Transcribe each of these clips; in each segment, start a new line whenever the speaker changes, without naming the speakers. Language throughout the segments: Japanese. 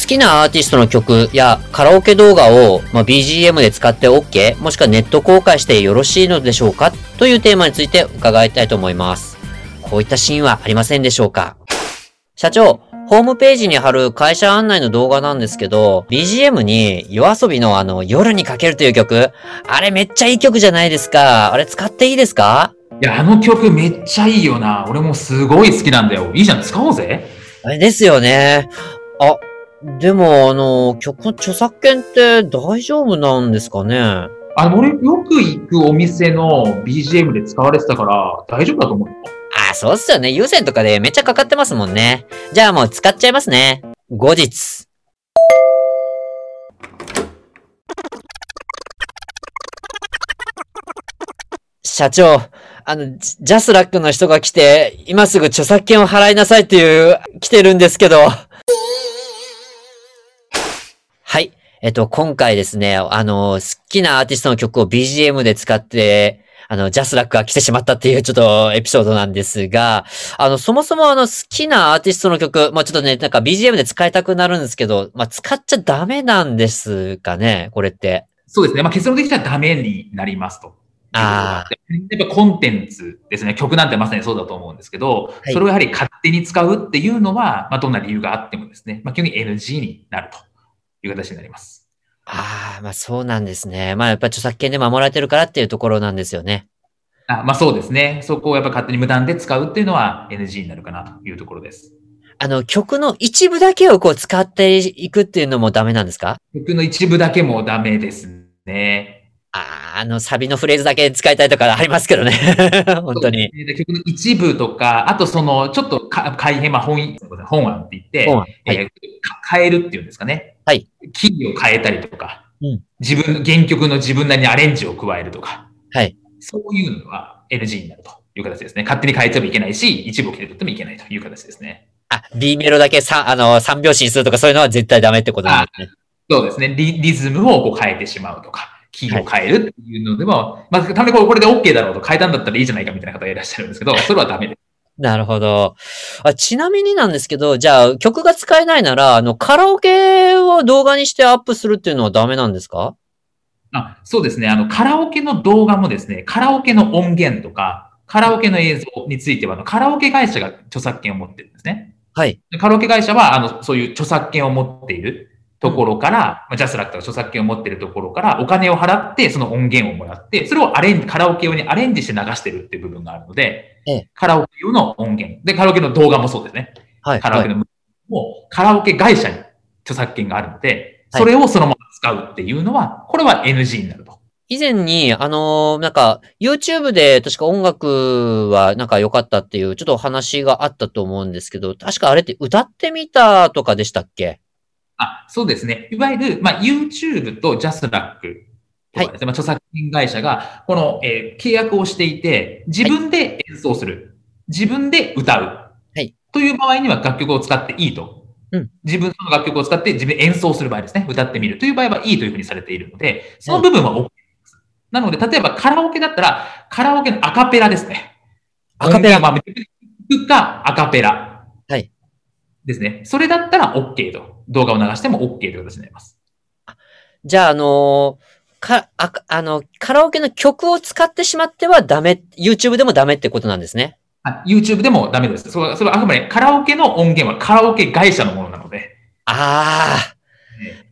好きなアーティストの曲やカラオケ動画を、まあ、BGM で使って OK もしくはネット公開してよろしいのでしょうかというテーマについて伺いたいと思いますこういったシーンはありませんでしょうか？社長ホームページに貼る会社案内の動画なんですけど、BGM に夜遊びのあの、夜にかけるという曲、あれめっちゃいい曲じゃないですか。あれ使っていいですか？
いや、あの曲めっちゃいいよな。俺もすごい好きなんだよ。いいじゃん、使おうぜ。
あれですよね。あ、でもあの、曲の著作権って大丈夫なんですかね？
あの、俺よく行くお店の BGM で使われてたから大丈夫だと思うよ。
あ、そうっすよね。有線とかでめっちゃかかってますもんね。じゃあもう使っちゃいますね。後日。社長、あの、ジジャスラックの人が来て、今すぐ著作権を払いなさいっていう、来てるんですけど。はい。えっと、今回ですね、あの、好きなアーティストの曲を BGM で使って、あの、ジャスラックが来てしまったっていうちょっとエピソードなんですが、あの、そもそもあの、好きなアーティストの曲、まあちょっとね、なんか BGM で使いたくなるんですけど、まあ使っちゃダメなんですかね、これって。
そうですね。まあ、結論的にはダメになりますと。
あ
やっぱコンテンツですね。曲なんてまさにそうだと思うんですけど、
はい
それをやはり勝手に使うっていうのは、まあ、どんな理由があってもですね、まあ、基本的に NG になるという形になります。
ああ、まあそうなんですね。まあやっぱ著作権で守られてるからっていうところなんですよね。
あまあそうですね。そこをやっぱ勝手に無断で使うっていうのは NG になるかなというところです。
あの、曲の一部だけをこう使っていくっていうのもダメなんですか？
曲の一部だけもダメですね。
ああ、あの、サビのフレーズだけ使いたいとかありますけどね。本当に。
で曲の一部とか、あとその、ちょっとか改変、まあ本、本案って言って、
はい
えーか変えるっていうんですかね。
はい。
キーを変えたりとか、
うん
自分、原曲の自分なりにアレンジを加えるとか、
はい。
そういうのは NG になるという形ですね。勝手に変えてもいけないし、一部を切り取ってもいけないという形ですね。
あ、B メロだけさ、あの、三拍子にするとかそういうのは絶対ダメってことなんですね。
そうですね。リリズムをこう変えてしまうとか、キーを変えるっていうのでも、まあ、たまにこれで OK だろうと変えたんだったらいいじゃないかみたいな方がいらっしゃるんですけど、それはダメです。
なるほど。あちなみになんですけど、じゃあ曲が使えないなら、あの、カラオケを動画にしてアップするっていうのはダメなんですか？
あそうですね。あの、カラオケの動画もですね、カラオケの音源とか、カラオケの映像については、あのカラオケ会社が著作権を持ってるんですね。
はい。
でカラオケ会社は、あの、そういう著作権を持っているところから、まあジャスラックとか著作権を持っているところから、お金を払って、その音源をもらって、それをアレンジ、カラオケ用にアレンジして流してるっていう部分があるので、
ええ
カラオケ用の音源。で、カラオケの動画もそうですね。
はい。はい、
カラオケの、もう、カラオケ会社に著作権があるので、
はい
それをそのまま使うっていうのは、これは NG になると。
以前に、あのーなんか、YouTube で確か音楽はなんか良かったっていう、ちょっとお話があったと思うんですけど、確かあれって歌ってみたとかでしたっけ？
あ、そうですね。いわゆる、まあ、YouTube とジャスラックとかですね、まあ、著作権会社が、この、えー契約をしていて、自分で演奏する。自分で歌う。
い
という場合には楽曲を使っていいと。
うん
自分その楽曲を使って自分で演奏する場合ですね。歌ってみるという場合はいいというふうにされているので、その部分は OK です。なので、例えばカラオケだったら、カラオケのアカペラですね。
アカペラ
音源は曲かアカペラ。
はい。
ですね。それだったら OK と。動画を流しても OK という形になります。
じゃあ、あのーか、あか、あの、カラオケの曲を使ってしまってはダメ、YouTube でもダメってことなんですね。
あ YouTube でもダメです。それは、それはあくまでカラオケの音源はカラオケ会社のものなので、
ああ、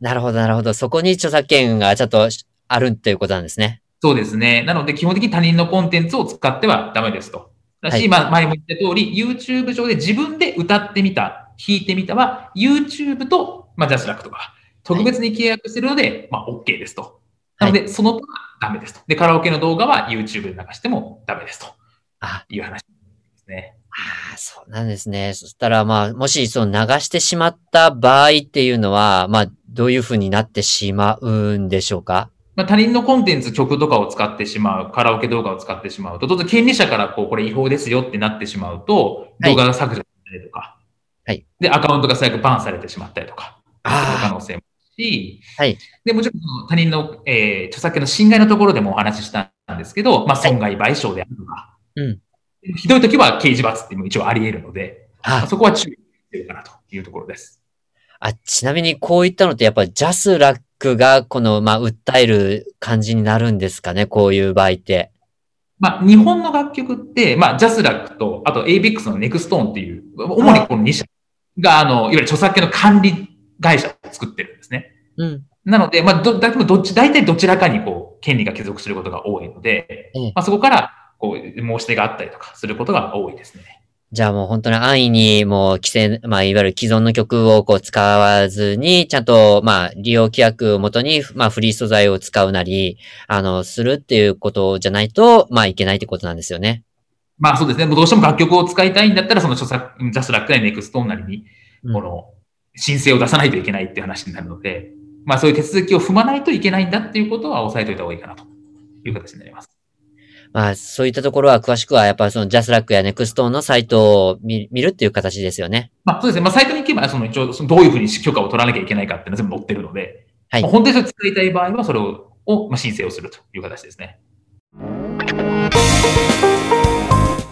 なるほど、なるほど。そこに著作権がちゃんとあるっていうことなんですね。
そうですね。なので、基本的に他人のコンテンツを使ってはダメですと。だし、
はい
まあ、前も言った通り、YouTube 上で自分で歌ってみた、弾いてみたは、YouTube と、まあ、ジャスラックとか、特別に契約してるので、まあ、OK ですと。なので、その他はダメですと。で、カラオケの動画は YouTube で流してもダメですと
あ、
いう話ですね。
ああ、そうなんですね。そしたら、まあ、もし、その流してしまった場合っていうのは、まあ、どういうふうになってしまうんでしょうか？
まあ、他人のコンテンツ、曲とかを使ってしまう、カラオケ動画を使ってしまうと、当然権利者からこう、これ違法ですよってなってしまうと、動画が削除されたりとか、
はい。
で、アカウントが最悪バンされてしまったりとか、可
あ
能性もあるし、
はい。
で、もちろん他人の、えー著作権の侵害のところでもお話ししたんですけど、まあ、損害賠償であるとか、
うん。
ひどい時は刑事罰っていうのも一応あり得るので、まあ
あ
そこは注意してるかなというところです。
あ、ちなみにこういったのってやっぱジャスラックがこの、まあ、訴える感じになるんですかね、こういう場合って。
まあ、日本の楽曲って、まあ、ジャスラックと、あと エイベックス のネクストーンっていう、主にこの2社が、あの、いわゆる著作権の管理会社を作ってるんですね。
うん。
なので、まあ、ど、だどっち、大体どちらかにこう、権利が帰属することが多いので、
ええ
まあ、そこから、こう、申し出があったりとかすることが多いですね。
じゃあもう本当に安易にもう規制、まあいわゆる既存の曲をこう使わずに、ちゃんとまあ利用規約をもとに、まあフリー素材を使うなり、あの、するっていうことじゃないと、まあいけないってことなんですよね。
まあそうですね。もうどうしても楽曲を使いたいんだったら、その著作、ジャスラックやネクストーンなりに、
うん
この、申請を出さないといけないっていう話になるので、まあそういう手続きを踏まないといけないんだっていうことは押さえておいた方がいいかなという形になります。
まあそういったところは詳しくはやっぱそのジャスラックやネクストのサイトを見見るっていう形ですよね。
まあそうですね。まあサイトに行けば、その一応、どういうふうに許可を取らなきゃいけないかっていうのは全部載ってるので、
はい
まあ本当にそれ使いたい場合は、それを、をまあ申請をするという形ですね。